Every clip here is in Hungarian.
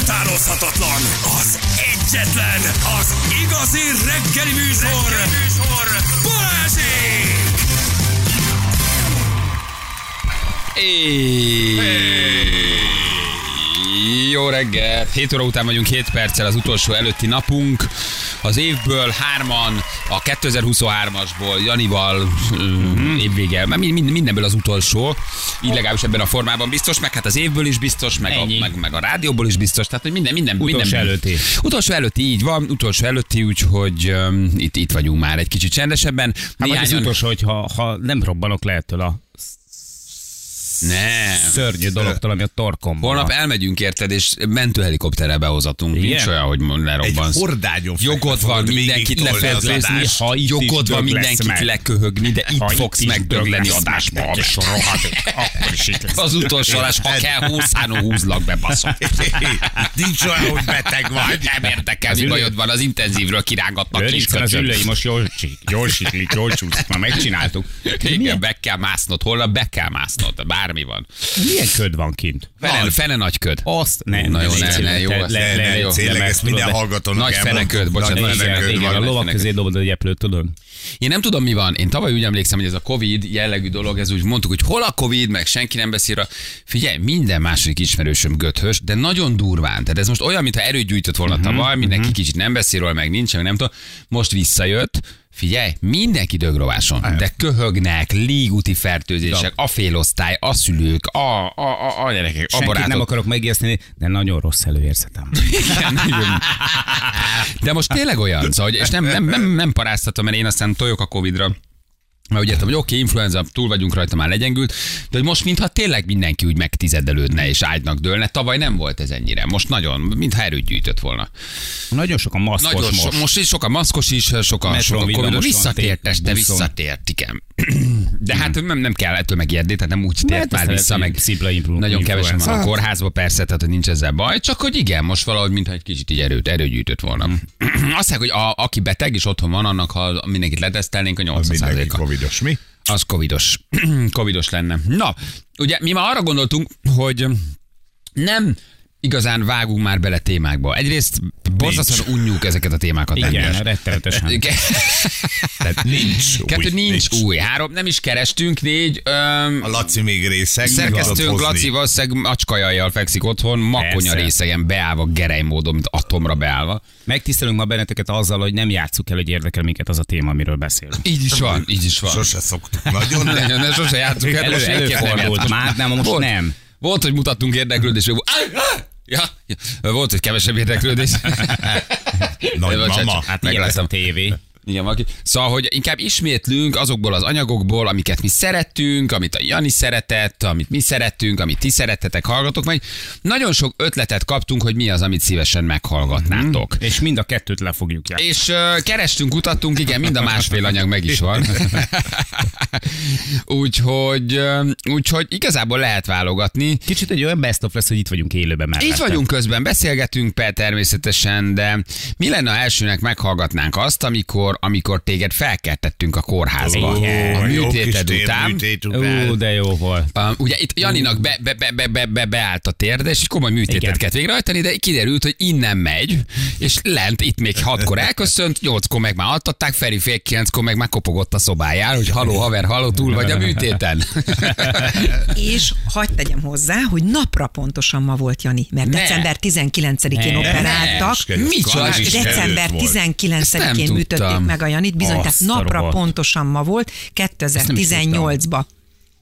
utánozhatatlan, az egyetlen, az igazi reggeli műsor, reggeli műsor. Balázsék! Jó reggel! 7 óra után vagyunk 7 perccel az utolsó előtti napunk. Az évből hárman, a 2023-asból, Janival mm, évvége, mert mind- mindenből az utolsó, így legalábbis ebben a formában biztos, meg hát az évből is biztos, meg, a, meg, meg a rádióból is biztos, tehát hogy minden, minden, Utolsó minden előtti. Utolsó előtti, így van, utolsó előtti, úgyhogy um, itt, itt vagyunk már egy kicsit csendesebben. Hát az utolsó, hogy ha, ha nem robbanok le ettől a Nem. szörnyű dologtól, ami a torkomban Holnap elmegyünk érted, és mentőhelikopterrel behozatunk. Igen? Nincs olyan, hogy Egy lerobbansz. hordágyon Jogod fogod van mindenkit ha is van mindenkit leköhögni, de itt fogsz megdögleni adásban. Az utolsó adás, ha kell, húszánó húzlak be, baszom. Nincs olyan, hogy beteg vagy. Nem érdekel, mi bajod van, az intenzívről kirángatnak ki. Lőrincen az ülői most jól csúszik, már megcsináltuk. Igen, be kell másznod, holnap be kell másznod, bármi van. Milyen köd van kint? Fene, fene nagy köd. Azt ne, Na jó, ne, ne, jó, le- le- jó. le- Tényleg ezt minden hallgatónak Nagy elmondom. feneköd, bocsánat, Igen, a lovak közé dobod egy eplőt, tudod? Én nem tudom, mi van. Én tavaly úgy emlékszem, hogy ez a Covid jellegű dolog, ez úgy mondtuk, hogy hol a Covid, meg senki nem beszél rá. Figyelj, minden második ismerősöm göthös, de nagyon durván. Tehát ez most olyan, mintha erőt gyűjtött volna Mhm, tavaly, mindenki kicsit nem beszél róla, meg nincs, meg nem tudom. Most visszajött, Figyelj, mindenki dögrováson, de köhögnek, légúti fertőzések, a félosztály, a szülők, a, a, a, a gyerekek, a barátok. nem akarok megijeszteni, de nagyon rossz előérzetem. De most tényleg olyan, szóval, és nem, nem, nem, nem paráztatom, mert én aztán tojok a Covid-ra. Mert úgy értem, hogy oké, influenza, túl vagyunk rajta, már legyengült, de hogy most mintha tényleg mindenki úgy megtizedelődne és ágynak dőlne. Tavaly nem volt ez ennyire. Most nagyon, mintha erőt gyűjtött volna. Nagyon sokan maszkos Nagyon most. so, most is sokan maszkos is, Metron, sokan Covid. villamoson, Visszatért, buszon. visszatért, igen. De hát nem, nem kell ettől megijedni, tehát nem úgy tért már vissza, meg szimpla nagyon kevesen van a influenza. kórházba, persze, tehát hogy nincs ezzel baj, csak hogy igen, most valahogy mintha egy kicsit így erőt, erőt gyűjtött volna. Mm. Azt mondják, hogy a, aki beteg és otthon van, annak ha mindenkit letesztelnénk, a Az mindenki 80%-a. covidos, mi? Az covidos. covidos lenne. Na, ugye mi ma arra gondoltunk, hogy nem igazán vágunk már bele témákba. Egyrészt borzasztóan unjuk ezeket a témákat. Igen, rettenetesen. Tehát nincs Kettő új. nincs, új. Három, nem is kerestünk, négy. Öm, A Laci még részeg. Szerkesztőnk. Laci valószínűleg macskajajjal fekszik otthon, makonya Persze. részegen beállva, gerej módon, mint atomra beállva. Megtisztelünk ma benneteket azzal, hogy nem játsszuk el, hogy érdekel minket az a téma, amiről beszélünk. Így is van, így is van. Sose szoktuk. Nagyon Ne, nem. ne, sose játszunk el, Elő- nem előfordult már, de most nem. Volt, hogy mutattunk érdeklődést! Ja, volt, hogy kevesebb érdeklődés. Nagy Bocsánat, mama. Hát megláttam. tévé. Igen, valaki. Szóval, hogy inkább ismétlünk azokból az anyagokból, amiket mi szerettünk, amit a Jani szeretett, amit mi szerettünk, amit ti szerettetek, hallgatok meg. Nagyon sok ötletet kaptunk, hogy mi az, amit szívesen meghallgatnátok. És mind a kettőt le fogjuk játszani. És uh, kerestünk, kutattunk, igen, mind a másfél anyag meg is van. úgyhogy, úgyhogy igazából lehet válogatni. Kicsit egy olyan best of lesz, hogy itt vagyunk élőben mellette. Itt vagyunk közben, beszélgetünk per természetesen, de mi lenne, ha elsőnek meghallgatnánk azt, amikor, amikor téged felkeltettünk a kórházba. Igen. a műtéted után. után. Ó, de jó volt. Uh, ugye itt Janinak be, be, be, be, be, be, beállt a térde, és egy komoly műtétet Igen. kellett végrehajtani, de kiderült, hogy innen megy, és lent itt még hatkor elköszönt, nyolckor meg már altatták, Feri fél kilenckor meg már kopogott a szobájára, hogy haló haver, haló, túl vagy a műtéten. És hagyd tegyem hozzá, hogy napra pontosan ma volt Jani, mert Ne. december 19-én Ne. operáltak. Micsoda? December előtt volt. Ezt nem 19-én tudtam. műtötték meg a Janit, bizony, tehát Azt a napra rohadt. pontosan ma volt, nem is 2018-ba.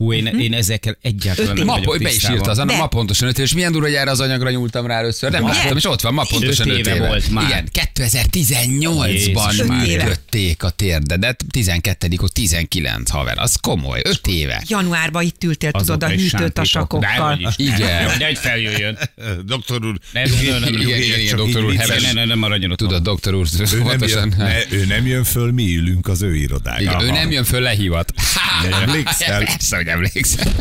Hú, én, én ezekkel egyáltalán nem Ma, vagyok be is írta az Anna, ma pontosan öt év, és milyen durva, hogy erre az anyagra nyúltam rá először. Nem láttam, és ott van, ma pontosan Öt öt éve éve. volt már. Igen, 2018-ban Jézus Mária. műtötték a térdedet, 12 19 haver, az komoly, öt éve. Januárban itt ültél, tudod, a hűtőt a sakokkal. Igen. Egy feljöjjön. Doktor úr. Nem, nem, nem, Igen, doktor úr, heves. Nem, nem, nem maradjon ott. Tudod, doktor úr, Ő nem, jön, ő nem jön föl, mi ülünk az ő irodájába. Ő nem jön föl, lehívat. Emlékszel? Persze, hogy emlékszel.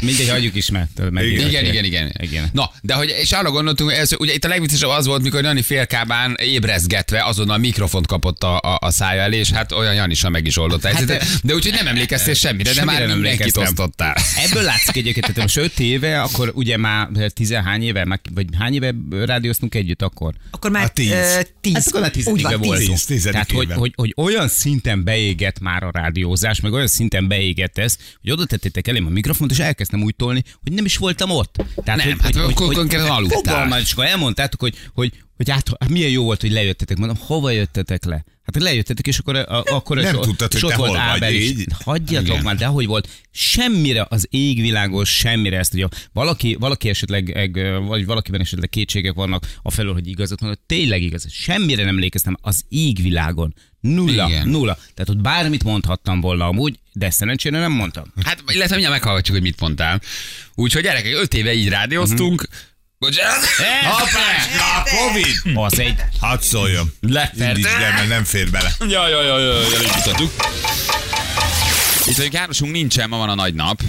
Hát, hogy. Mindegy, hagyjuk is, mert megint- Igen, igen, igen, igen. Na, de hogy, és arra gondoltunk, ez, ugye itt a legviccesebb az volt, mikor Jani félkábán ébrezgetve azonnal mikrofont kapott a, a, a szája elé, és hát olyan Jani sem meg is oldott hát, de, de úgyhogy nem emlékeztél semmire, de Semmire már nem mindenkit emlékeztem. osztottál. Ebből látszik egyébként, tehát most 5 éve, akkor ugye már tizenhány éve, már- vagy hány éve rádióztunk együtt akkor? Akkor már Hát tíz. ö, tíz. Hát akkor már Úgy tizedikben van, tíz. voltunk. Tehát, hogy, hogy, hogy, olyan szinten beégett már a rádiózás, meg olyan szinten beégett ez, hogy oda tettétek elém a mikrofont, és elkezdtem úgy tolni, hogy nem is voltam ott. Tehát, Nem, hát akkor konkrétan aludtál. És akkor elmondtátok, hogy, hogy, hogy hát, hát milyen jó volt, hogy lejöttetek. Mondom, hova jöttetek le? Hát lejöttetek, és akkor, a, akkor Nem és, tudtad, hogy te volt hol vagy, Ábel is. így? Hagyjatok Igen. már, de hogy volt. Semmire az égvilágos, semmire ezt, hogy valaki, valaki esetleg, eg- vagy valakiben esetleg kétségek vannak a felől, hogy igazat mondott, tényleg igaz. Semmire nem emlékeztem az égvilágon. Nulla, Igen. nulla. Tehát ott bármit mondhattam volna amúgy, de szerencsére nem mondtam. Hát, illetve mindjárt meghallgatjuk, hogy mit mondtál. Úgyhogy gyerekek, öt éve így rádióztunk. Bocsánat. A Covid! Az egy Hadd szóljon. Lefert. Indítsd el, mert nem fér bele. Ja, ja, ja, ja, elindítottuk. Itt mondjuk Járosunk nincsen, ma van a nagy nap,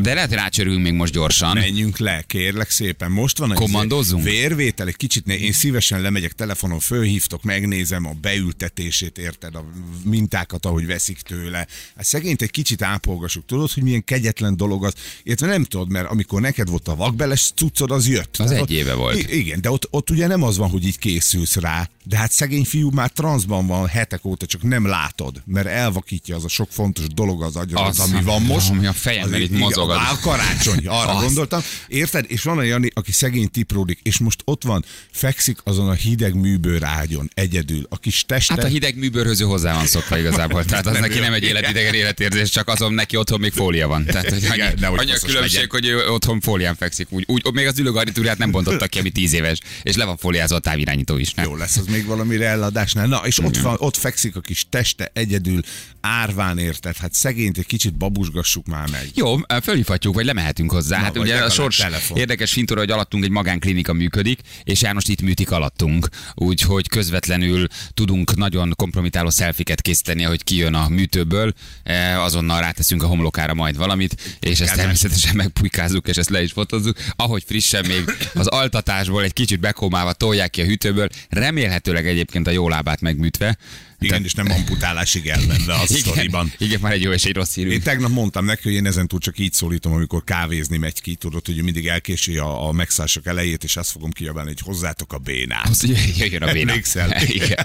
de lehet, hogy rácsörülünk még most gyorsan. Menjünk le, kérlek szépen. Most van a Kommandozzunk? vérvétel, egy kicsit, én szívesen lemegyek telefonon, fölhívtok, megnézem a beültetését, érted, a mintákat, ahogy veszik tőle. Hát szegényt egy kicsit ápolgassuk. Tudod, hogy milyen kegyetlen dolog az? Érted, nem tudod, mert amikor neked volt a vakbeles cuccod, az jött. Az Tehát egy ott- éve volt. Igen, de ott, ott ugye nem az van, hogy így készülsz rá, de hát szegény fiú már transzban van hetek óta, csak nem látod, mert elvakítja az a sok fontos dolog az agyad, Az, az, ami van most. ami a fejemben Az itt mozog az- Á, karácsony, arra Az. gondoltam. Érted? És van olyan, aki szegény tipródik, és most ott van, fekszik azon a hideg műbőr ágyon, egyedül. A kis teste... Hát a hideg műbőrhöz hozzá van szokva igazából. Tehát az Nem neki nem egy életidegen életérzés, csak azon neki otthon még fólia van. Tehát hogy annyi, Igen, annyi a különbség, legyen. hogy ő otthon fólián fekszik. Úgy, úgy, még az ülőgarnitúrát nem bontottak ki, ami tíz éves, és le van fóliázva a távirányító is. Nem? Jó lesz az még valamire eladásnál. Na, és ott, van, ott fekszik a kis teste egyedül, árván érted. Hát szegényt egy kicsit babusgassuk már meg. Jó, fölhívhatjuk, vagy lemehetünk hozzá. Na, hát ugye a sors telefon. érdekes fintora, hogy alattunk egy magánklinika működik, és János itt műtik alattunk, úgyhogy közvetlenül tudunk nagyon kompromitáló szelfiket készíteni, hogy kijön a műtőből, eh, azonnal ráteszünk a homlokára majd valamit, és ezt természetesen megpulykázzuk, és ezt le is fotozzuk. Ahogy frissen még az altatásból egy kicsit bekómálva tolják ki a hűtőből, remélhetőleg egyébként a jó lábát megműtve. Igen, és nem amputálásig elmenve a sztoriban. igen, már egy jó és egy rossz hírünk. Én tegnap mondtam neki, hogy én ezen túl csak így szólítom, amikor kávézni megy ki, tudod, hogy mindig elkési a, a megszállások elejét, és azt fogom kiabálni, hogy hozzátok a bénát. Azt, hogy jöjjön a béna. Emlékszel? Igen.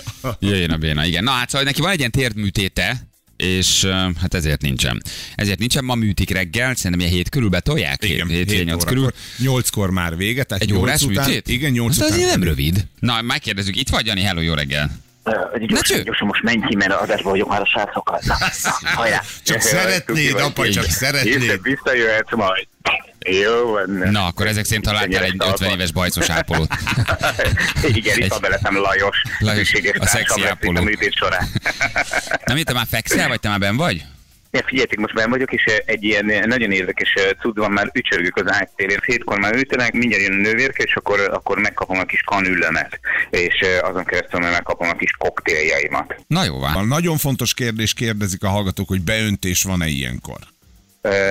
Jöjjön a béna, igen. Na hát szóval neki van egy ilyen térdműtéte, és hát ezért nincsen. Ezért nincsen, ma műtik reggel, szerintem ilyen hét körül betolják. Igen, hét, hét, hét nyolc körül. órakor. Nyolckor már vége, tehát Egy órás után, műtét? Igen, nyolc hát után. azért nem rövid. Na, megkérdezzük, itt vagy, Jani? Hello, jó reggel. Cső. Gyorsan, gyorsan most menj ki, mert adásban vagyok már a srácokkal. Na, na, hajrá. Csak szeretnéd, apa, csak szeretnéd. Vissza- Visszajöhetsz majd. Jó van. Na, akkor ezek szerint találtál egy 50 éves bajszos ápolót. Igen, itt Egy- van veletem Lajos. Lajos, a szexi ápoló. A műtét során. Na, mit, te már fekszel, vagy te már ben vagy? Ja, figyeljetek, most benn vagyok, és egy ilyen nagyon érdekes cucc van, már ücsörgök az ágytérén. Hétkor már ültenek, mindjárt jön a nővérke, és akkor, akkor megkapom a kis kanüllömet, és azon keresztül meg megkapom a kis koktéljaimat. Na jó van. Nagyon fontos kérdés, kérdezik a hallgatók, hogy beöntés van-e ilyenkor?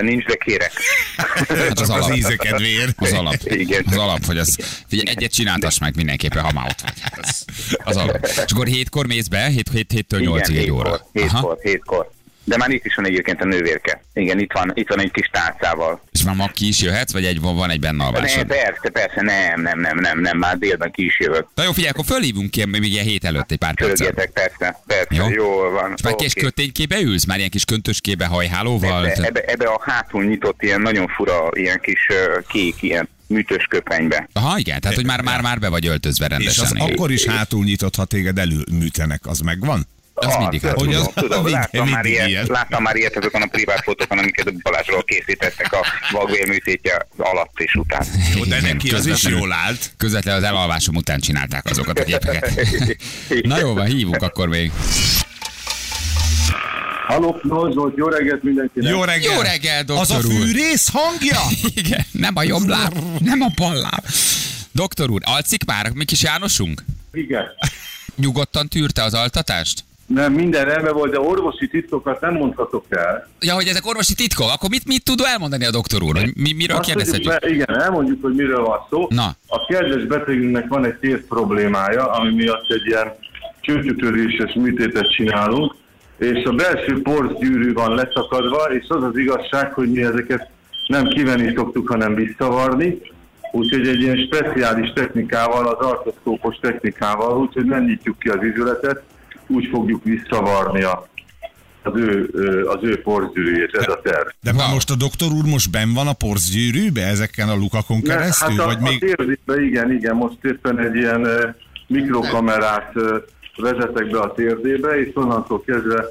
Nincs, de kérek. Hát az Csak az alap. íze kedvéért. Az alap. Igen. Az alap, hogy az, figyelj, egyet csináltass meg mindenképpen, ha már ott vagy. Hát az, az alap. És akkor hétkor mész be, hét, hét, héttől nyolcig egy óra. hétkor, hétkor. De már itt is van egyébként a nővérke. Igen, itt van, itt van egy kis tálcával. És már ma ki is jöhetsz, vagy egy, van egy benne Ne, alvásod? persze, persze, nem, nem, nem, nem, nem, már délben ki is jövök. Na jó, figyelj, akkor fölhívunk ki még ilyen hét előtt egy pár percet. Persze, persze, Jó. jó. jól van. És már kis oké. köténykébe ülsz? Már ilyen kis köntöskébe, hajhálóval? Ebbe, ebbe, ebbe a hátul nyitott ilyen nagyon fura, ilyen kis kék, ilyen műtős köpenybe. Aha, igen, tehát hogy már, már, már be vagy öltözve És rendesen. az igen. akkor is hátul nyitott, ha téged elműtenek, az megvan? Az mindig hátul tudom, van. tudom, Mindig- láttam, már mindig ilyet, ilyen. láttam már ilyet azokon a privát fotókon, amiket Balázsról készítettek a vakvérműtétje alatt és után. Jó, de neki az is jól állt. Közvetlenül az elalvásom után csinálták azokat a képeket. Na jó van, hívunk akkor még. Halló, Noz volt, jó reggelt mindenkinek. Jó reggel! Jó reggel, Az a doktor fűrész hangja? Igen, nem a jobb láb, nem a bal láb. Doktor úr, alszik már mi kis Jánosunk? Igen. Nyugodtan tűrte az altatást? Nem, minden rendben volt, de orvosi titkokat nem mondhatok el. Ja, hogy ezek orvosi titkok, akkor mit, mit tud elmondani a doktor úr? Hogy mi, miről Azt kérdezhetjük? be- igen, elmondjuk, hogy miről van szó. Na. A kedves betegünknek van egy tér problémája, ami miatt egy ilyen csőtütöréses műtétet csinálunk, és a belső porszgyűrű van leszakadva, és az az igazság, hogy mi ezeket nem kivenni szoktuk, hanem visszavarni. Úgyhogy egy ilyen speciális technikával, az artoszkópos technikával, úgyhogy nem nyitjuk ki az izületet, úgy fogjuk visszavarni a, az ő, az ő porszgyűrűjét, ez a terv. De már most a doktor úr most ben van a porszgyűrűbe ezeken a lukakon Ne, keresztül? hát a, vagy a még... térdébe, igen, igen, most éppen egy ilyen ö, mikrokamerát vezetek be a térdébe, és onnantól kezdve,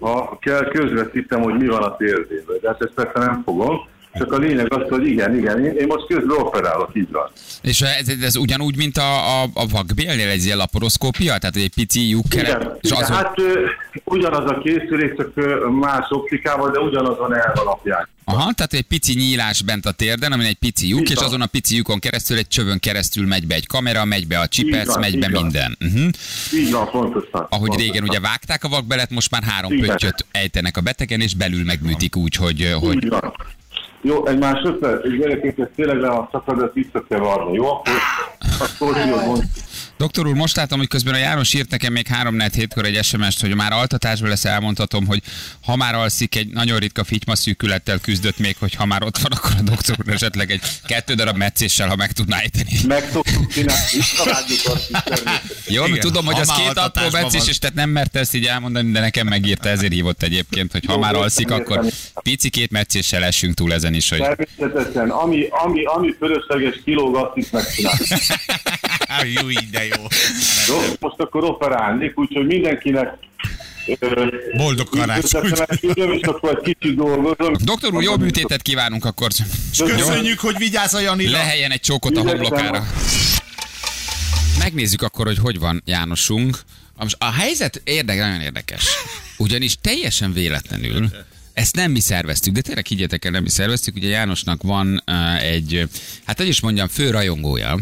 ha kell, közvetítem, hogy mi van a térdébe. De hát ezt persze nem fogom. Csak a lényeg az, hogy igen, igen, én, most közben operálok, így van. És ez, ez ugyanúgy, mint a, a, a vakbélnél, egy ilyen laparoszkópia? Tehát egy pici lyuk keret, igen azon... hát ö, ugyanaz a készülék, csak ö, más optikával, de ugyanazon elvalapják. Aha, tehát egy pici nyílás bent a térden, amin egy pici lyuk, és azon a pici lyukon keresztül egy csövön keresztül megy be egy kamera, megy be a csipesz, megy be minden. Uh-huh. Így van, pontosan. Ahogy pontosan. régen ugye vágták a vakbelet, most már három pöttyöt ejtenek a betegen, és belül megműtik úgy, hogy, hogy Így van. Jó, egy másodperc, és gyerekek, ez tényleg nem a szakadat vissza kell varni, jó? Akkor, akkor tudod Doktor úr, most látom, hogy közben a János írt nekem még 3 4 hétkor egy SMS-t, hogy már altatásban lesz elmondhatom, hogy ha már alszik, egy nagyon ritka fityma szűkülettel küzdött még, hogy ha már ott van, akkor a doktor úr esetleg egy kettő darab meccéssel, ha meg tudná ejteni. Meg szoktuk csinálni. Jó, Igen, tudom, hogy ha az két apró meccés, és tehát nem mert ezt így elmondani, de nekem megírta, ezért hívott egyébként, hogy ha Jó, már alszik, értem, akkor értem. pici két meccéssel essünk túl ezen is, hogy Természetesen, ami, ami, ami fölösleges kilóg, azt is megcsinálni. Á, jó, így, de jó. Jó, most akkor operálnék, úgyhogy mindenkinek Boldog karácsony. Doktor úr, jó műtétet kívánunk akkor. És köszönjük, hogy vigyázz a Janira. Leheljen egy csókot a homlokára. Megnézzük akkor, hogy hogy van Jánosunk. A helyzet érdek, nagyon érdekes. Ugyanis teljesen véletlenül, ezt nem mi szerveztük, de tényleg higgyetek el, nem mi szerveztük. Ugye Jánosnak van uh, egy, hát hogy is mondjam, fő rajongója,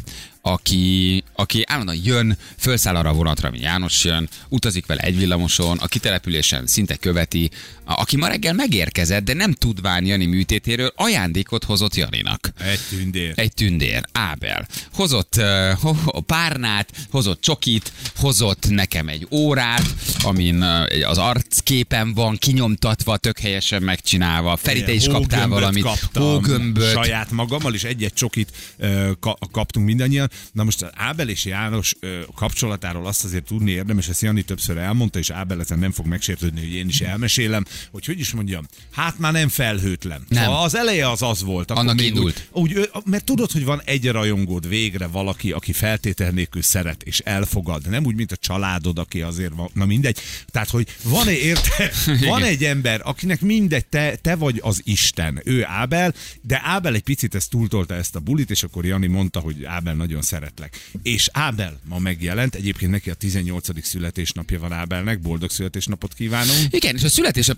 aki, aki állandóan jön, felszáll arra a vonatra, ami János jön, utazik vele egy villamoson, a kitelepülésen szinte követi, aki ma reggel megérkezett, de nem tudván Jani műtétéről, ajándékot hozott Janinak. Egy tündér. Egy tündér, Ábel. Hozott uh, párnát, hozott csokit, hozott nekem egy órát, amin uh, az arcképen van kinyomtatva, tök helyesen megcsinálva. Feri, te is kaptál valamit. Kaptam, Hógömböt. Saját magammal, és egy-egy csokit ö, ka- kaptunk mindannyian. Na most az Ábel és János ö, kapcsolatáról azt azért tudni érdemes, ezt Jani többször elmondta, és Ábel ezen nem fog megsértődni, hogy én is elmesélem, hogy hogy is mondjam, hát már nem felhőtlen. Nem. Ha az eleje az az volt. Akkor Annak még indult. Úgy, úgy, mert tudod, hogy van egy rajongód végre valaki, aki feltétel nélkül szeret és elfogad. Nem úgy, mint a családod, aki azért van. Na mindegy. Tehát, hogy van-e érte, van egy ember, akinek mindegy, te, te vagy az Isten. Ő Ábel, de Ábel egy picit ezt túltolta ezt a bulit, és akkor Jani mondta, hogy Ábel nagyon szeretlek. És Ábel ma megjelent, egyébként neki a 18. születésnapja van Ábelnek, boldog születésnapot kívánunk. Igen, és a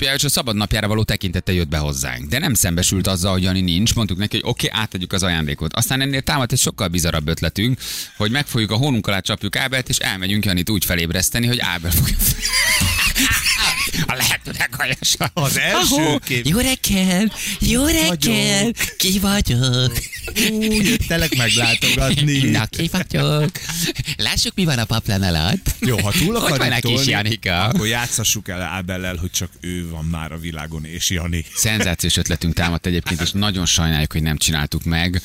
születésnapjára és a szabad napjára való tekintete jött be hozzánk. De nem szembesült azzal, hogy Jani nincs. Mondtuk neki, hogy oké, okay, átadjuk az ajándékot. Aztán ennél támadt egy sokkal bizarabb ötletünk, hogy megfogjuk a hónunk alá csapjuk Ábelt, és elmegyünk Janit úgy felébreszteni, hogy Ábel fogja. A lehető legaljasabb. Az első kép. Jó reggel! Jó reggel! Ki vagyok? Úgy jöttelek meglátogatni. Na, ki vagyok? Lássuk, mi van a paplán alatt. Jó, ha túl Hogy van akarjuk a kis tolni, Janika? akkor játszassuk el Ábellel, hogy csak ő van már a világon, és Jani. Szenzációs ötletünk támadt egyébként, és nagyon sajnáljuk, hogy nem csináltuk meg.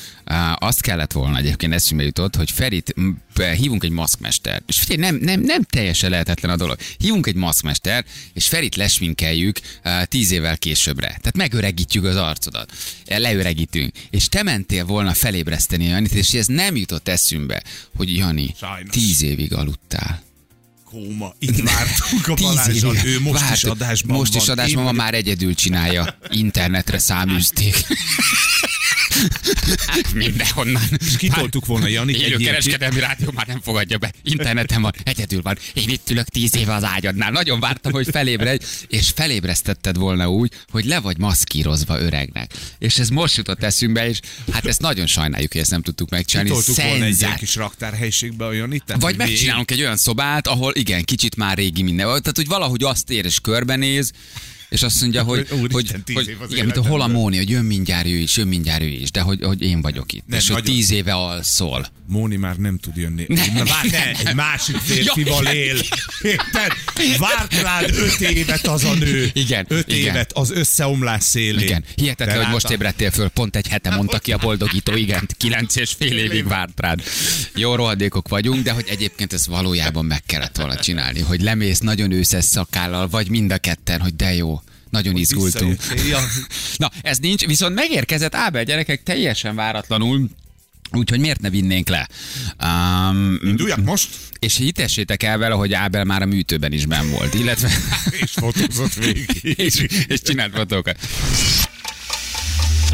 Azt kellett volna egyébként eszünkbe jutott, hogy Ferit hívunk egy maszkmestert. És figyelj, nem, nem, nem teljesen lehetetlen a dolog. Hívunk egy maszkmestert, és Ferit lesminkeljük uh, tíz évvel későbbre. Tehát megöregítjük az arcodat. Leöregítünk. És te mentél volna felébreszteni Janit, és ez nem jutott eszünkbe, hogy Jani, Sajnos. tíz évig aludtál. Kóma. Itt vártunk a Balázsal, ő most is vártuk. adásban Most is van. adásban Én van, már egyedül csinálja. Internetre száműzték. Mindenhonnan. És kitoltuk volna Janit egy Élő kereskedelmi rádió már nem fogadja be. Interneten van, egyedül van. Én itt ülök tíz éve az ágyadnál. Nagyon vártam, hogy felébredj, és felébresztetted volna úgy, hogy le vagy maszkírozva öregnek. És ez most jutott eszünkbe, és hát ezt nagyon sajnáljuk, hogy ezt nem tudtuk megcsinálni. Kitoltuk volna egy ilyen kis raktárhelyiségbe Janit. tehát, Vagy megcsinálunk egy olyan szobát, ahol igen, kicsit már régi minden. Tehát, hogy valahogy azt ér és körbenéz, és azt mondja, hogy, Úristen, hogy, tíz hogy év az igen, mint a hol a. Móni, hogy jön mindjárt ő is, jön mindjárt ő is, de hogy, hogy én vagyok itt. Nem, és hogy tíz éve alszol. Móni már nem tud jönni. Na, vár, ne, egy másik férfival él. Érted? Várt rád öt évet az a nő. Igen, Öt igen. évet az összeomlás szélén. Igen, hihetetlen, hogy most ébredtél föl, pont egy hete mondta ki a boldogító, igen, kilenc és fél évig várt rád. Jó rohadékok vagyunk, de hogy egyébként ezt valójában meg kellett volna csinálni, hogy lemész nagyon őszes szakállal, vagy mind a ketten, hogy de jó, nagyon izgultunk. Ja. Na, ez nincs, viszont megérkezett Ábel gyerekek teljesen váratlanul, úgyhogy miért ne vinnénk le? Um, Induljak most? és hitessétek el vele, hogy Ábel már a műtőben is ben volt, illetve... És fotózott végig. és, és csinált fotókat.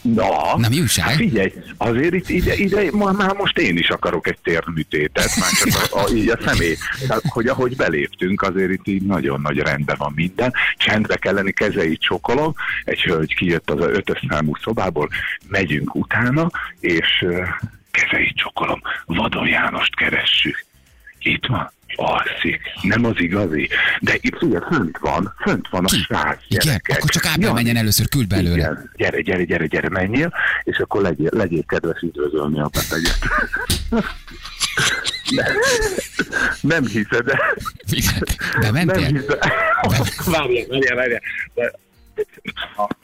Na, Na, mi újság? Hát figyelj, azért itt, ide, ide ma, már most én is akarok egy térműtétet, már csak a, a, így a személy. Tehát, hogy ahogy beléptünk, azért itt így nagyon nagy rendben van minden. Csendbe kell lenni, kezeit csokolom. Egy hölgy kijött az ötös számú szobából, megyünk utána, és kezeit csokolom. Vadon Jánost keressük. Itt van, alszik. Nem az igazi. De itt ugye fönt van, fönt van a srác Igen, akkor csak Ábel Jani, menjen először, küld belőle. igen, gyere, gyere, gyere, gyere, menjél, és akkor legyél, legyél kedves üdvözölni a beteget. Nem, nem hiszed, de... Igen, Nem bementél? hiszed. Várjál, várjál, várjál. De-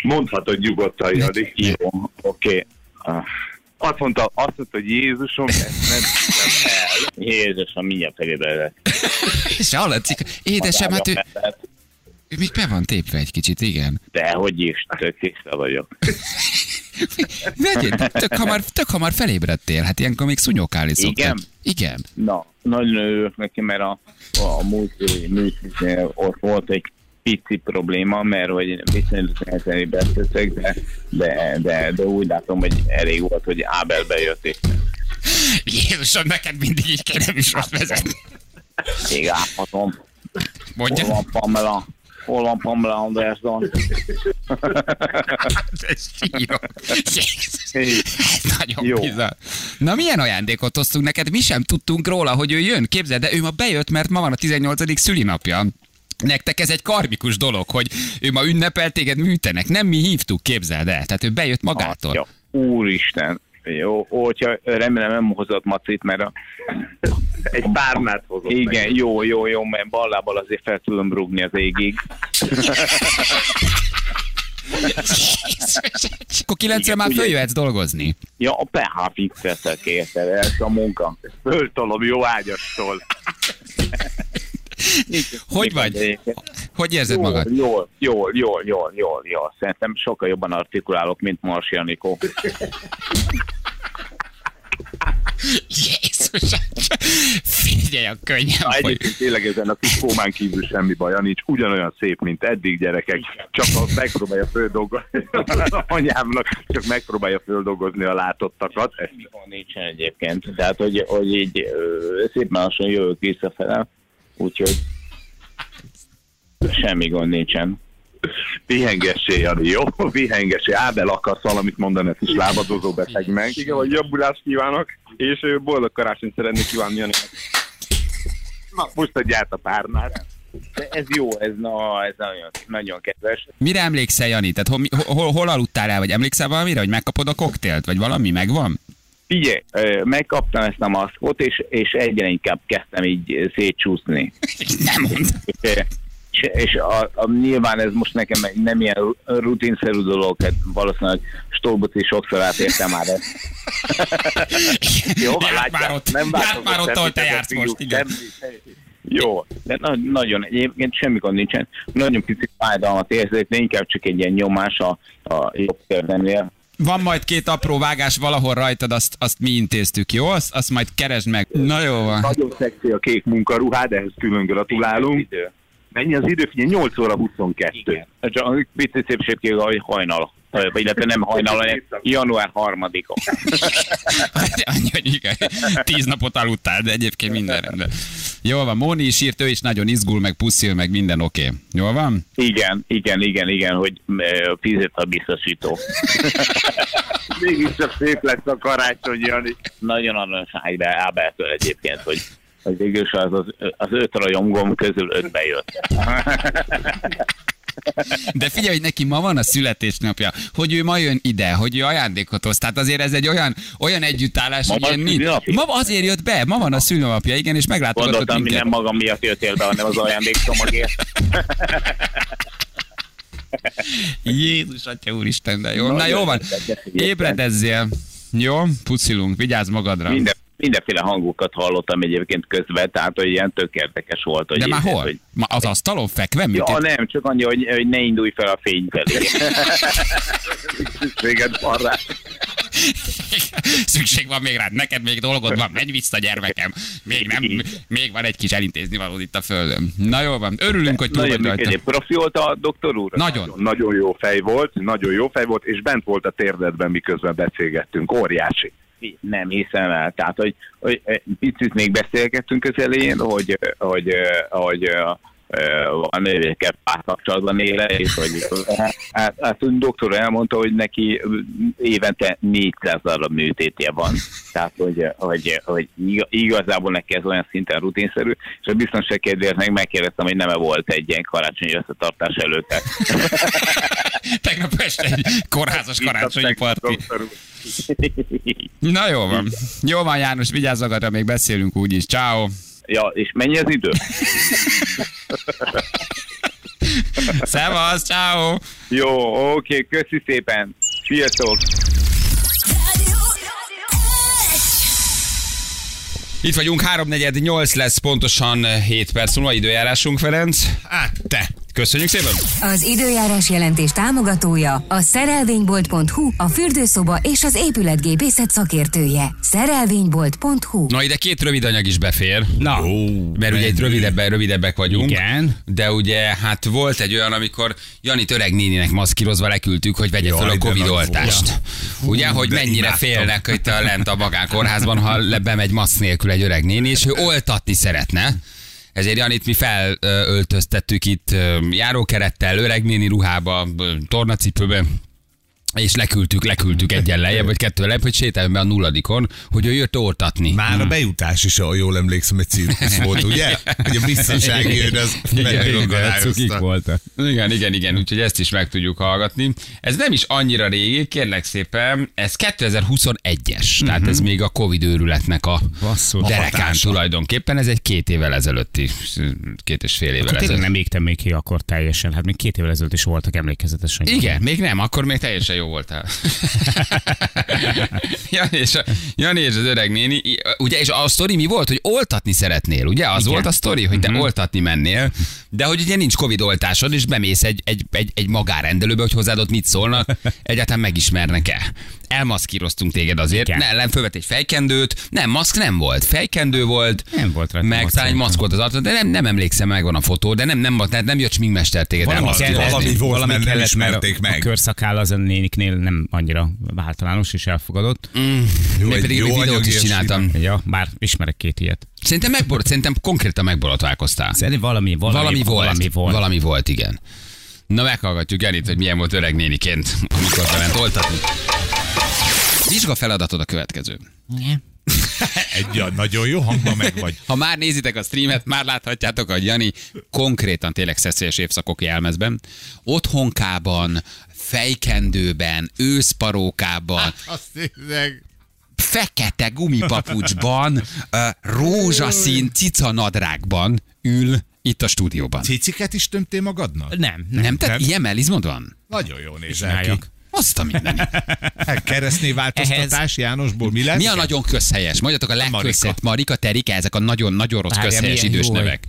Mondhatod nyugodtan, Jani. Jó, oké. Azt mondta, azt mondta, hogy Jézusom, ezt nem hiszem el. Jézusom, mindjárt felébe És hallatszik, édesem, hát ő, ő még be van tépve egy kicsit, igen. De hogy is, tök tiszta vagyok. Vegyél, tök hamar, tök hamar felébredtél, hát ilyenkor még szunyokálni szoktak. Igen? Igen. Na, nagyon örülök neki, mert a, a múlt műsorban ott volt egy pici probléma, mert hogy viszonylag nehezen beszéltek, de, de, de, de, úgy látom, hogy elég volt, hogy Ábel bejött, és Jézusom, neked mindig így kéne műsort vezetni. még. Hol Mondja. van Pamela? Hol van Pamela Anderson? Jézus. Ez nagyon Jó. bizarr. Na milyen ajándékot hoztunk neked? Mi sem tudtunk róla, hogy ő jön. Képzeld, de ő ma bejött, mert ma van a 18. szülinapja. Nektek ez egy karmikus dolog, hogy ő ma ünnepel, téged műtenek. Nem mi hívtuk, képzeld el. Tehát ő bejött magától. Ja, úristen. Jó, hogyha remélem nem hozott macit, mert a, Egy párnát hozott igen, jó, jó, jó, mert ballából azért fel tudom rúgni az égig. Akkor kilencre már följöhetsz dolgozni. Ja, a PH fixetek érted, ez a munka. Föltolom jó ágyastól. Hogy vagy? Hogy érzed Jól, magad? jól, jól, jól, jól, jól, jól. Szerintem sokkal jobban artikulálok, mint Marsi Anikó. Jézus. Figyelj a könnyen Na, egyébként tényleg ezen a kis kómán kívül semmi baja nincs, ugyanolyan szép, mint eddig gyerekek, csak a megpróbálja földolgozni anyámnak, csak megpróbálja földolgozni a látottakat. Ezt Nincsen egyébként. Tehát, hogy, hogy így ö, szépen lassan jövök visszafele, úgyhogy semmi gond nincsen. Pihengessé, Jani, jó? Pihengessé. Ábel akarsz valamit mondani, ezt is lábadozó beteg meg. Igen, hogy jobbulást kívánok, és boldog karácsonyt szeretnék kívánni Janinak. Na, most adj át a párnát. De ez jó, ez, na, ez nagyon, nagyon kedves. Mire emlékszel, Jani? Tehát hol, hol, hol aludtál el, vagy emlékszel valamire, hogy megkapod a koktélt, vagy valami megvan? Figyelj, megkaptam ezt a maszkot, és, és egyre inkább kezdtem így szétcsúszni. Nem mond. És, és, a, a, nyilván ez most nekem nem ilyen ru- rutinszerű dolog, hát valószínűleg Stolbot is sokszor átértem már ezt. Jó, Járt látják, már ott, nem járt már ott, ahol te jársz fiúk, most, igen. Jó, de na, nagyon, egyébként semmi gond nincsen. Nagyon pici fájdalmat érzek, de inkább csak egy ilyen nyomás a, a jobb körbennél. Van majd két apró vágás valahol rajtad, azt, azt mi intéztük, jó? Azt, azt majd keresd meg. Na jó van. Nagyon szexi a kék munkaruhád, ehhez külön gratulálunk. Mennyi az idő? Figyelj, 8 óra 22. Igen. Pici szépség a hajnal. illetve nem hajnalon, hanem január harmadikon. Annyi, hogy igen, tíz napot aludtál, de egyébként minden rendben. Jól van, Móni is írt, ő is nagyon izgul, meg puszil, meg minden oké. Okay. Jól van? Igen, igen, igen, igen, hogy fizet a biztosító. Mégiscsak szép lesz a karácsony, Jani. Nagyon aranyos Ábel- Ábeltől egyébként, hogy hogy végül az, az, az öt rajongóm közül öt bejött. De figyelj, hogy neki ma van a születésnapja, hogy ő ma jön ide, hogy ő ajándékot hoz. Tehát azért ez egy olyan, olyan együttállás, Ma ilyen nincs. Ma azért jött be, ma van a szülőnapja, igen, és meglátogatott Gondoltam, minket. nem magam miatt jöttél be, hanem az ajándékcsomagért. Jézus, atya úristen, de jó. Na jó van, ébredezzél. Jó, pucilunk, vigyázz magadra. Minden, mindenféle hangokat hallottam egyébként közben, tehát hogy ilyen tök érdekes volt. Hogy De már hol? Hogy, Ma az asztalon fekve? Mit ja, nem, csak annyi, hogy, hogy ne indulj fel a fény felé. Szükséged van rá. Szükség van még rád, neked még dolgod van, menj vissza gyermekem. Még nem, még van egy kis elintézni valód itt a földön. Na jó van, örülünk, hogy túl vagy Nagyon rajta. Profi volt a doktor úr? Nagyon. Nagyon jó fej volt, nagyon jó fej volt, és bent volt a térdedben, miközben beszélgettünk. Óriási. Nem hiszem el. Tehát, hogy, hogy eh, picit még beszélgettünk az elején, hogy, eh, hogy, eh, hogy van nővékkel párkapcsolatban éle, és hogy hát, hát a doktor elmondta, hogy neki évente 400 darab műtétje van. Tehát, hogy, hogy, hogy iga- igazából neki ez olyan szinten rutinszerű, és a biztonság kedvéért meg megkérdeztem, hogy nem volt egy ilyen karácsonyi összetartás előtte. Tegnap este egy kórházas karácsonyi parti. Na jó van. Jó van János, vigyázz magadra, még beszélünk úgyis. Ciao. ja, és mennyi az idő? Szevasz, ciao. Jó, oké, köszi szépen. Sziasztok! Itt vagyunk, 3.48 lesz pontosan 7 perc múlva időjárásunk, Ferenc. Hát te. Köszönjük szépen. Az időjárás jelentés támogatója a szerelvénybolt.hu, a fürdőszoba és az épületgépészet szakértője. Szerelvénybolt.hu Na ide két rövid anyag is befér. Na, Mert ugye itt rövidebben, rövidebbek vagyunk. Igen. De ugye hát volt egy olyan, amikor Janit öreg néninek maszkírozva leküldtük, hogy vegye Jaj, fel a Covid oltást. Ugye, hogy de mennyire imádtam. félnek itt a lent a magánkórházban, ha le- bemegy maszk nélkül egy öreg néni, és ő oltatni szeretne. Ezért Janit mi felöltöztettük itt járókerettel, öreg néni ruhába, tornacipőbe, és leküldtük, leküldtük egyen lejjebb, vagy kettő lejjebb, hogy sétáljon be a nulladikon, hogy ő jött oltatni. Már a bejutás is, ha jól emlékszem, egy cirkusz volt, ugye? Hogy a biztonsági őr az Igen, voltak. Igen, igen, igen, úgyhogy ezt is meg tudjuk hallgatni. Ez nem is annyira régi, kérlek szépen, ez 2021-es, tehát ez még a Covid őrületnek a, Basszus. a derekán hatása. tulajdonképpen, ez egy két évvel ezelőtti, két és fél évvel ezelőtt. nem égtem még ki akkor teljesen. Hát még két évvel ezelőtt is voltak emlékezetesen. Igen, még nem, akkor még teljesen jó voltál. Jani, és a, Jani és az öreg néni, ugye, és a sztori mi volt, hogy oltatni szeretnél, ugye? Az Igen. volt a sztori, hogy te Mhm. oltatni mennél, de hogy ugye nincs Covid oltásod, és bemész egy, egy, egy, egy magárendelőbe, hogy hozzád ott mit szólnak, egyáltalán megismernek-e. Elmaszkíroztunk téged azért, Igen. ne, ellen fölvett egy fejkendőt, nem, maszk nem volt, fejkendő volt, Nem volt rajta meg talán egy maszk volt az arcod, de nem, nem emlékszem, megvan a fotó, de nem, nem, nem, nem, nem jött sminkmester téged Valami elmaszkírozni. kellett, valami volt, mert nem kellett, ismerték meg. A körszakál az a néniknél nem annyira általános és elfogadott. Mm. Jó, Én egy pedig jó videót is csináltam. Ja, bár ismerek két ilyet. Szerintem, megborot, szerintem konkrétan megborotválkoztál. Szerintem valami, valami, Valami, volt, valami volt. Valami volt, igen. Na meghallgatjuk Enit, hogy milyen volt öreg néniként, amikor bement oltatni. Vizsga feladatod a következő. Egy ja, nagyon jó hangban meg vagy. Ha már nézitek a streamet, már láthatjátok, hogy Jani konkrétan tényleg szeszélyes évszakok jelmezben, otthonkában, fejkendőben, őszparókában, Azt tényleg. fekete gumipapucsban, rózsaszín cicanadrágban ül itt a stúdióban. Ciciket is tömtél magadnak? Nem, nem. Nem, nem tehát nem. ilyen mellizmod van? Nagyon jó nézel ki. Azt a minden. Hát Keresztnéváltoztatás Jánosból mi lesz? Mi a nagyon közhelyes? Mondjatok a legközhelyes. Marika. Marika, Terika, ezek a nagyon-nagyon rossz Várjál, közhelyes idős jó, nevek.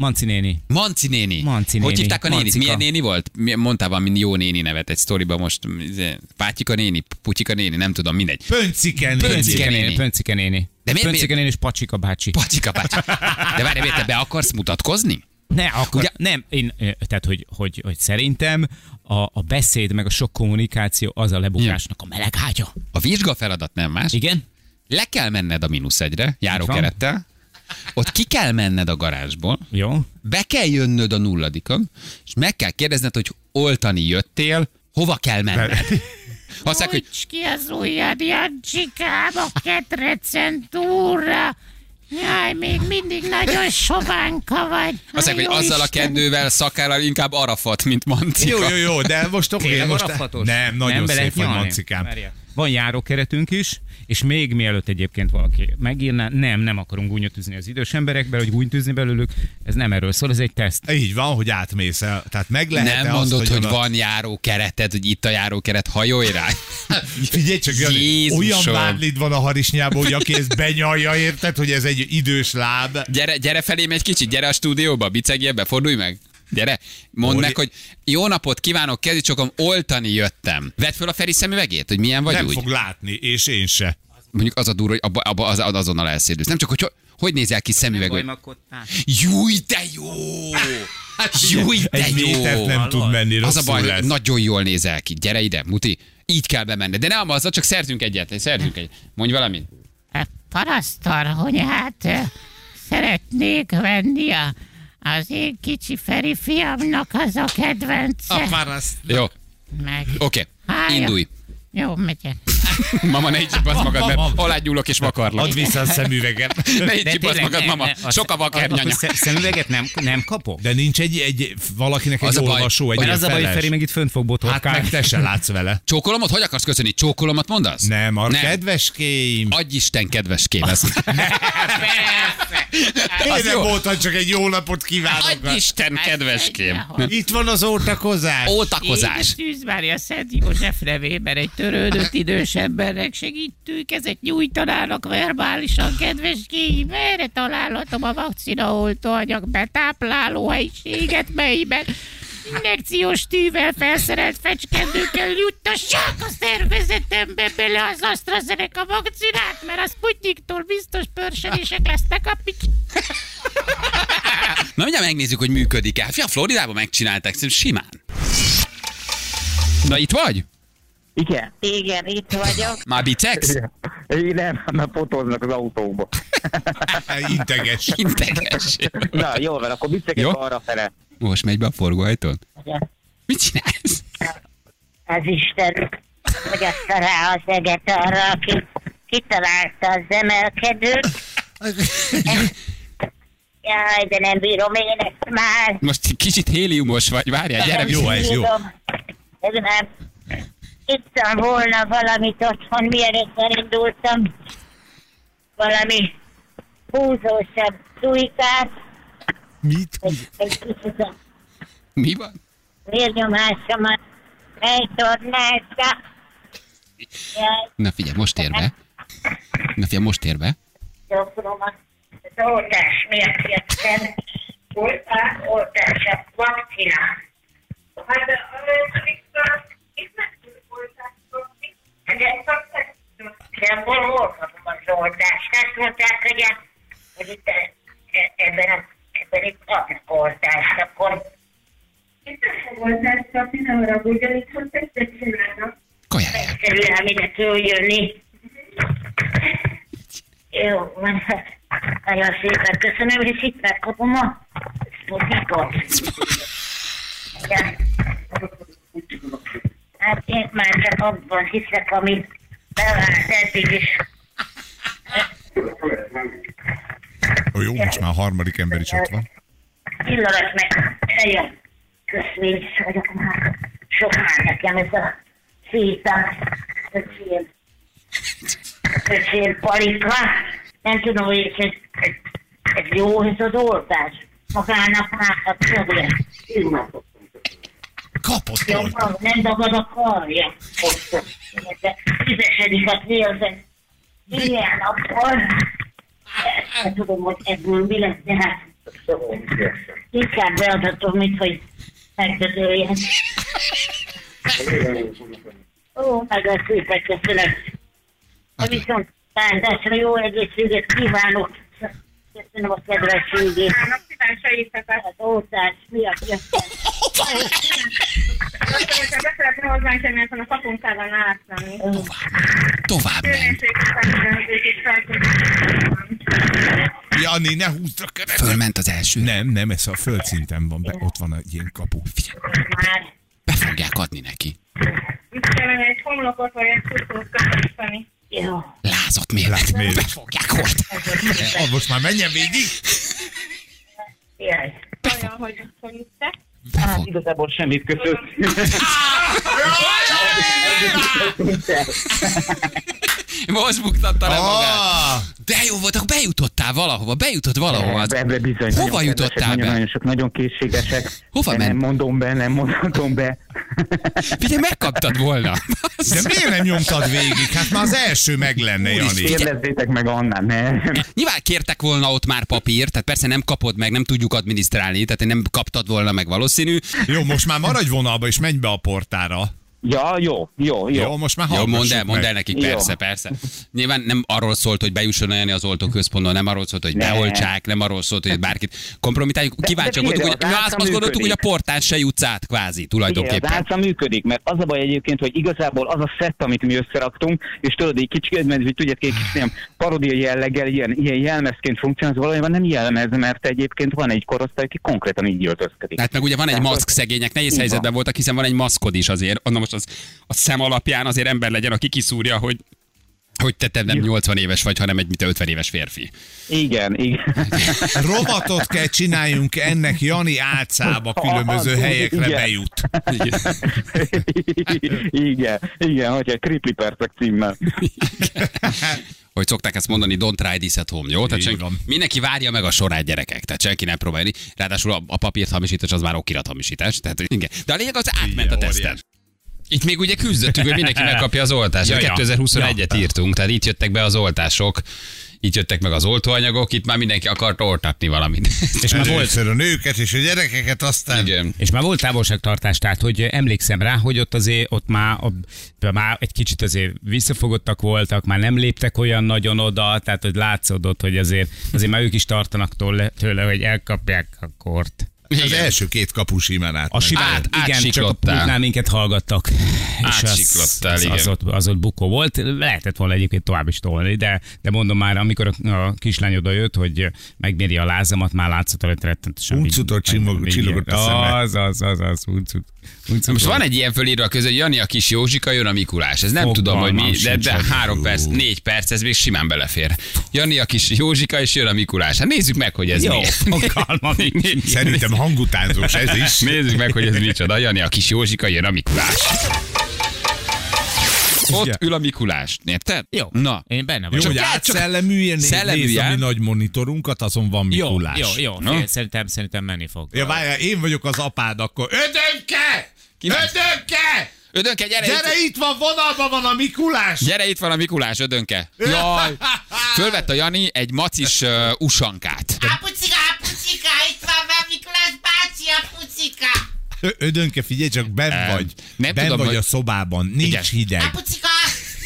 Manci néni. Manci néni. Manci Hogy néni. hívták a nénit? Mancika. Milyen néni volt? Mondtál valami jó néni nevet egy sztoriban most. izé, Pátyika néni, Putyika néni, nem tudom, mindegy. Pönciken. Pöncike Pöncike néni. néni. Pöncike néni. De miért- Pöncike néni és Pacsika bácsi. Patyika, Patyika. De várj, miért te be akarsz mutatkozni? Ne, akkor, Ugye? nem, én, tehát, hogy, hogy, hogy szerintem a, a beszéd meg a sok kommunikáció az a lebukásnak a meleg ágya. A vizsga feladat nem más. Igen? Le kell menned a mínusz egyre, járókerettel. Ott ki kell menned a garázsból. Jó. Be kell jönnöd a nulladikon, és meg kell kérdezned, hogy oltani jöttél, hova kell menned. Azt mondják, hogy Nyújts ki az ujjad, Jancsikám, a ketrecen túlra. Jaj, még mindig nagyon sovánka vagy. Azt mondják, hogy azzal a kendővel szakállal inkább arafat, mint mancika. Jó, jó, jó, de most oké, Tényleg most... arafatos? Nem, nagyon lehet szép vagy, nyalni? Mancikám. Várjál. Van járókeretünk is, és még mielőtt egyébként valaki megírná, nem, nem akarunk gúnyot üzni az idős emberekbe, hogy gúnyt üzni belőlük, ez nem erről szól, ez egy teszt. Így van, hogy átmész el. Tehát meg lehet Nem mondod, azt, hogy a- van járókereted, hogy itt a járókeret, hajolj rá. Figyelj csak, Jani, olyan vádlid van a harisnyában, hogy aki ezt benyalja, érted, hogy ez egy idős láb. Gyere, gyere felém egy kicsit, gyere a stúdióba, bicegjél be, fordulj meg. Gyere, mondd Óri- meg, hogy jó napot kívánok, kezdj csokom, oltani jöttem. Vedd föl a Feri szemüvegét, hogy milyen vagy nem úgy. fog látni, és én se. Mondjuk az a durva, hogy abba, abba az, az azonnal elszédülsz. Nem csak, hogy hogy, hogy nézel ki szemüveg, hogy. Júj, de jó! Júj, de Egy jó! métert nem tud menni, Az a baj, lesz. hogy nagyon jól nézel ki. Gyere ide, muti. Így kell bemenni. De nem azzal, csak szerzünk egyet. Szerzünk egyet. Mondj valamit. Parasztarhonyát ö, szeretnék venni a, az én kicsi Feri fiamnak az a kedvence. Jó, Meg. oké. Hája. Indulj. Jó, megyek. Mama, ne így csipasz magad, mert alá gyúlok és vakarlak. Add vissza a szemüveget. Ne így csipasz magad, mama. ne, a Sok a vakernyanya. Szemüveget nem, nem kapok? De nincs egy, egy valakinek Az egy a olvasó, egy Mert az a baj, hogy. Feri meg itt fönt fog Hát botorkálni. meg te se látsz vele. Csókolomot? Hogy akarsz köszönni? Csókolomat mondasz? Nem, a Nem. kedveském. Adj Isten kedveském ezt. Én az nem jó. voltam, csak egy jó napot kívánok. Adj Isten kedveském. Itt van az ótakozás. Ótakozás. Szűz Mária Szent József nevében egy törődött idős embernek segítők, ezek nyújtanának verbálisan, kedves ki, merre találhatom a vakcina oltóanyag betápláló helyiséget, melyben injekciós tűvel felszerelt fecskendőkkel juttassák a szervezetembe bele az AstraZeneca vakcinát, mert a Sputniktól biztos pörselések lesznek a pics. Na mindjárt megnézzük, hogy működik-e. Fia, Floridában megcsinálták, szerintem simán. Na itt vagy? Igen. Igen, itt vagyok. Már bicegsz? Én nem, mert fotóznak az autóba. Integes. Integes. Na, jól van, akkor bicegek Jó. arra fele. Most megy be a forgóajtón? Mit csinálsz? az Isten, hogy azt rá az eget arra, aki kitalálta az emelkedőt. Jaj, de nem bírom én ezt már. Most kicsit héliumos vagy, várjál, gyere. Jó, ez jó. Ez nem. Ittam volna valamit otthon, mielőtt elindultam. Valami húzósabb szújkát, Mit? a Mi van? vérnyomásomat eltornázta. Jaj, Na figyelj, most ér be. Na figyelj, most ér be. Gyakoromat az oltás miatt jöttem. Oltás, oltás, a vakcina. Hát, itt meg oltást kapni. De hol oltatom az oltást? Azt mondták, hogy, a, e- e- ebben, a, itt kapnak oltást, akkor nem fog oltást kapni, ne haragudjon, itt hogy testet csinálnak. Kajálj. Egyszerűen ide följönni. Jó, van. Nagyon szépen köszönöm, és itt megkapom a Sputnikot. Ja. Hát én már csak abban hiszek, amit bevált eddig is. Ó, jó, most már a harmadik ember is ott van. Pillanat meg eljön. Köszönöm, vagyok már. Sok már nekem ez a szépen. Öcsém. Öcsém palika. Nem tudom, hogy ez, ez, ez, ez jó, ez az oltás. Magának már a szöveg. Kapott Jó, oltat. nem dagad a karja. Ott, de Üzesedik a célzen. Ilyen akkor. Nem tudom, hogy ebből mi lesz, de hát inkább beadatom, mint hogy megdödöljen. Ó, meg a szépen köszönöm. A viszont tándásra jó egészséget kívánok. Köszönöm a kedvességét. Mivel segíthetek? Az oltás miatt jöttem. Hogyha be szeretne hozzánk jönni, akkor a kapunk kellene átmenni. Tovább ment. Jani, ne húzd a keretet. Fölment az első. Nem, nem, ez a földszinten van, be, ott van egy ilyen kapu. Már. Be fogják adni neki. Kellene egy homlokot vagy egy kuszót kötözteni? Jó. Lázott. Lázmérleg. Be fogják oldani. Ah, most már menjen végig. Jaj. Olyan, hogy hogy itt te? Hát igazából semmit köszönöm. Most buktatta le magát. Ah, De jó volt, akkor bejutottál valahova, bejutott valahova. Ebbe, bizony. Hova nagyon jutottál kedvesek, be? Nagyon, nagyon sok, nagyon készségesek. Hova ment? Nem mondom be, nem mondhatom be. Figyelj, megkaptad volna. de miért nem nyomtad végig? Hát már az első meg lenne, Jani. Kérdezzétek meg Annát, nem. Nyilván kértek volna ott már papírt, tehát persze nem kapod meg, nem tudjuk adminisztrálni, tehát nem kaptad volna meg valószínű. Jó, most már maradj vonalba, és menj be a portára. Ja, jó, jó, jó. Jó, most már Jó, mondd el, mondd el nekik, Jó. persze, persze. Nyilván nem arról szólt, hogy bejusson olyan az oltóközpontban, nem arról szólt, hogy Ne. beoltsák, nem arról szólt, hogy bárkit kompromitáljuk. Kíváncsiak voltunk, hogy az azt, azt gondoltuk, hogy a működik. portán se jutsz át, kvázi, Igen, az tulajdonképpen. működik, mert az a baj egyébként, hogy igazából az a szett, amit mi összeraktunk, és tudod, így kicsit, mert hogy tudjátok, egy kicsit ilyen parodia jelleggel, ilyen, ilyen jelmezként funkcionál, az valójában nem jelmez, mert egyébként van egy korosztály, aki konkrétan így öltözkedik. Hát meg ugye van egy maszk, szegények nehéz helyzetben voltak, hiszen van egy maszkod is azért. Na most az, a szem alapján azért ember legyen, aki kiszúrja, hogy hogy te, te nem 80 éves vagy, hanem egy mint 50 éves férfi. Igen, igen. Rovatot kell csináljunk ennek Jani álcába különböző Ah, helyekre igen. bejut. igen, igen, hogy egy Kripli Percek címmel. hogy szokták ezt mondani, don't try this at home, jó? Tehát senki, mindenki várja meg a sorát gyerekek, tehát senki nem próbálni. Ráadásul a, a papírt hamisítás az már okirat hamisítás, tehát igen. De a lényeg az átment a Igen, teszten. óriás. Itt még ugye küzdöttünk, hogy mindenki megkapja az oltást. Ja, ja. 2021-et Ja. írtunk, tehát itt jöttek be az oltások, itt jöttek meg az oltóanyagok, itt már mindenki akart oltatni valamit. És már volt, a nőket és a gyerekeket, aztán... Igen. és már volt távolságtartás, tehát hogy emlékszem rá, hogy ott azért ott már, a, már egy kicsit azért visszafogottak voltak, már nem léptek olyan nagyon oda, tehát hogy látszódott, hogy azért, azért már ők is tartanak tőle, tőle hogy elkapják a kort. Az Igen. első két kapu simán át. A simán, Át- igen, csak a pultnál minket hallgattak. És az, az, igen. az, ott, az ott bukó volt. Lehetett volna egyébként tovább is tolni, de, de mondom már, amikor a, a kislány oda jött, hogy megméri a lázamat, már látszott, hogy rettentesen. Uncutot csillog- csillogott a szeme. Az, az, az, az, uncut. Uncut. Most van egy ilyen fölírva között, hogy Jani a kis Józsika, jön a Mikulás. Ez nem Fogalmam tudom, hogy mi, de, de három perc, négy perc, ez még simán belefér. Jani a kis Józsika, és jön a Mikulás. Hát nézzük meg, hogy ez Jó, mi. fogalmam. Szerintem hangutánzós ez is. Nézzük meg, hogy ez micsoda. Jani a kis Józsika, jön a Mikulás. Ott ül a Mikulás, érted? Jó, Na, én benne Jó, vagyok. hogy Csak- átszellemüljen, Szellemüljen. nézd a mi nagy monitorunkat, azon van Jó, Mikulás. jó, jó. Na? Fél, szerintem, szerintem menni fog. Ja, várjál, én vagyok az apád, akkor Ödönke! Ödönke! Ödönke, gyere, Gyere itt, itt van, vonalban van a Mikulás! gyere, itt van a Mikulás, Ödönke. Jaj. Fölvett a Jani egy macis uh, usankát. Apucika, Ödönke, figyelj csak, ben vagy. nem ben tudom, vagy hogy- a szobában, nincs Igen. hideg. Apucika,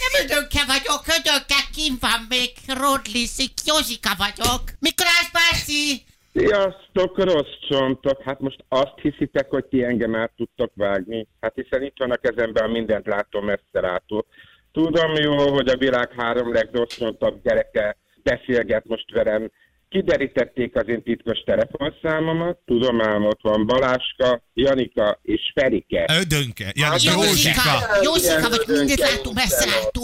nem ödönke vagyok, ödönke kim van még, Rodliszik, Józsika vagyok. Mikulás bácsi, Sziasztok, rossz csontok! Hát most azt hiszitek, hogy ti engem át tudtok vágni? Hát hiszen itt van a kezemben a mindent látó messzelátó. Tudom jó, hogy a világ három legrosszontabb gyereke beszélget most velem. Kiderítették az én titkos telefonszámomat, tudom ám, ott van Baláska, Janika és Ferike. Ödönke, Hát, Józsika, Józsika. Józsika vagy, mindent látó, messze látó.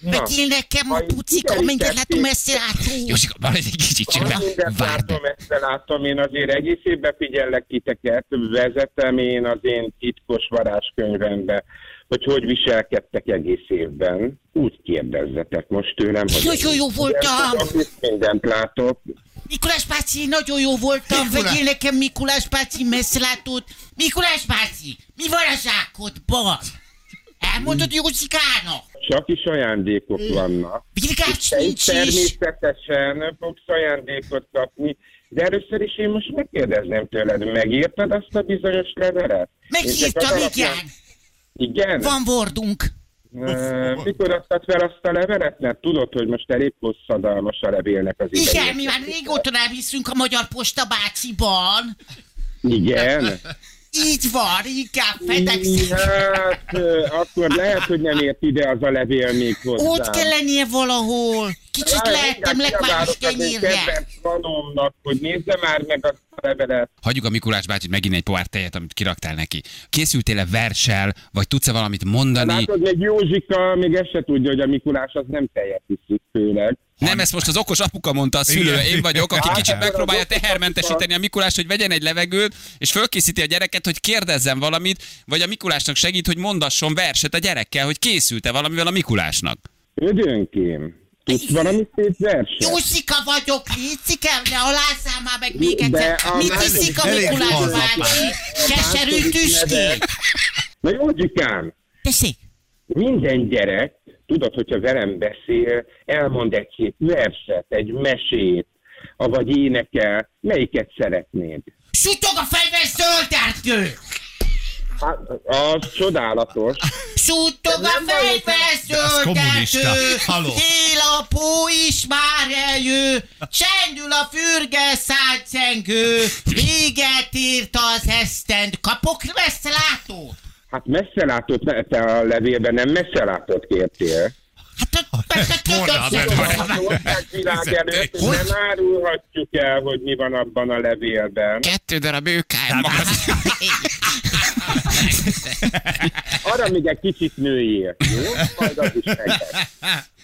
Vegyél nekem a pucika, mindent látó, messze látó. Józsika, maradj egy kicsit csendben. Várd látom, ezt látom, én azért egész évben figyellek titeket, vezetem én az én titkos varázskönyvembe, hogy hogy viselkedtek egész évben. Úgy kérdezzetek most tőlem, hogy... Nagyon jó voltam. Mindent látok. Mikulás bácsi, nagyon jó voltam, Mikulás- vegyél nekem Mikulás bácsi messzelátót. Mikulás bácsi, mi van a zsákodban? Elmondod Józsikának? Csak is ajándékok vannak. Virgács is nincs is. természetesen fogsz ajándékot kapni, de először is én most megkérdezném tőled, megírtad azt a bizonyos levelet? Megírtam, alapján- igen. Van vordunk. Ö, Mikor adtad fel azt a levelet? Mert tudod, hogy most elég hosszadalmas a levélnek az ideje. Igen, mi már régóta nem hiszünk a Magyar Posta bácsiban. Igen? Így van, inkább FedEx. Hát, akkor lehet, hogy nem ért ide az a levél még hozzá. Ott kell lennie valahol. Kicsit lehettem lekváros kenyérre. Vanomnak, hogy nézze már meg azt a levelet. Hagyjuk a Mikulás bácsit megint egy pohár tejet, amit kiraktál neki. Készültél-e versel, vagy tudsz-e valamit mondani? Látod, még Józsika még ezt se tudja, hogy a Mikulás az nem tejet iszik főleg. Nem, ezt most az okos apuka mondta, a szülő. Igen. Én vagyok, aki Hát, kicsit akkor megpróbálja tehermentesíteni a Mikulás, hogy vegyen egy levegőt, és fölkészíti a gyereket, hogy kérdezzen valamit, vagy a Mikulásnak segít, hogy mondasson verset a gyerekkel, hogy készült-e valamivel a Mikulásnak. Ödönkém, tudsz valami szép verset? Józsika vagyok, Lécikem, de alázzál már meg még egyszer. Mit iszik a Mikulás bácsi? Keserű nevet. Na Józsikám, Tessék. minden gyerek, tudod, hogyha velem beszél, elmond egy szép verset, egy mesét, avagy énekel, melyiket szeretnéd? Sutog a fejben zöld! Hát, az csodálatos. Sutog a kommunista. erdő! Halló. Télapó is már eljő! Csendül a fürge szánycengő! Véget ért az esztend! Kapok messze látót? Hát messze látott, ne- te a levélben nem messze látott kértél. világ előtt, hogy nem árulhatjuk el, hogy mi van abban a levélben. Kettő darab őkály Arra még egy kicsit nőjél, jó? Majd az is meg lesz.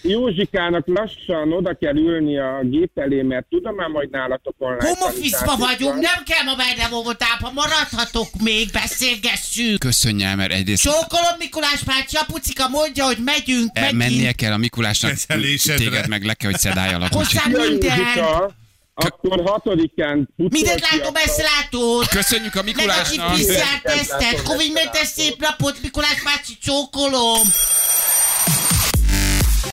Józsikának lassan oda kell ülni a gép elé, mert tudom már majd nálatok online. Home is vagyunk, nem kell ma benne voltában, maradhatok még, beszélgessünk. Köszönj el, mert egyrészt Csókolom Mikulás bácsi, apucika mondja, hogy megyünk, e, megyünk. mennie kell a Mikulásnak, téged meg le kell, hogy szedáljalak. Hozzám Szia, minden. Józsika, akkor hatodikán Mindent látom, messze látót. Köszönjük a Negatív Mikulásnak. PCR tesztet, Covid-mentes szép napot, Mikulás bácsi, csókolom.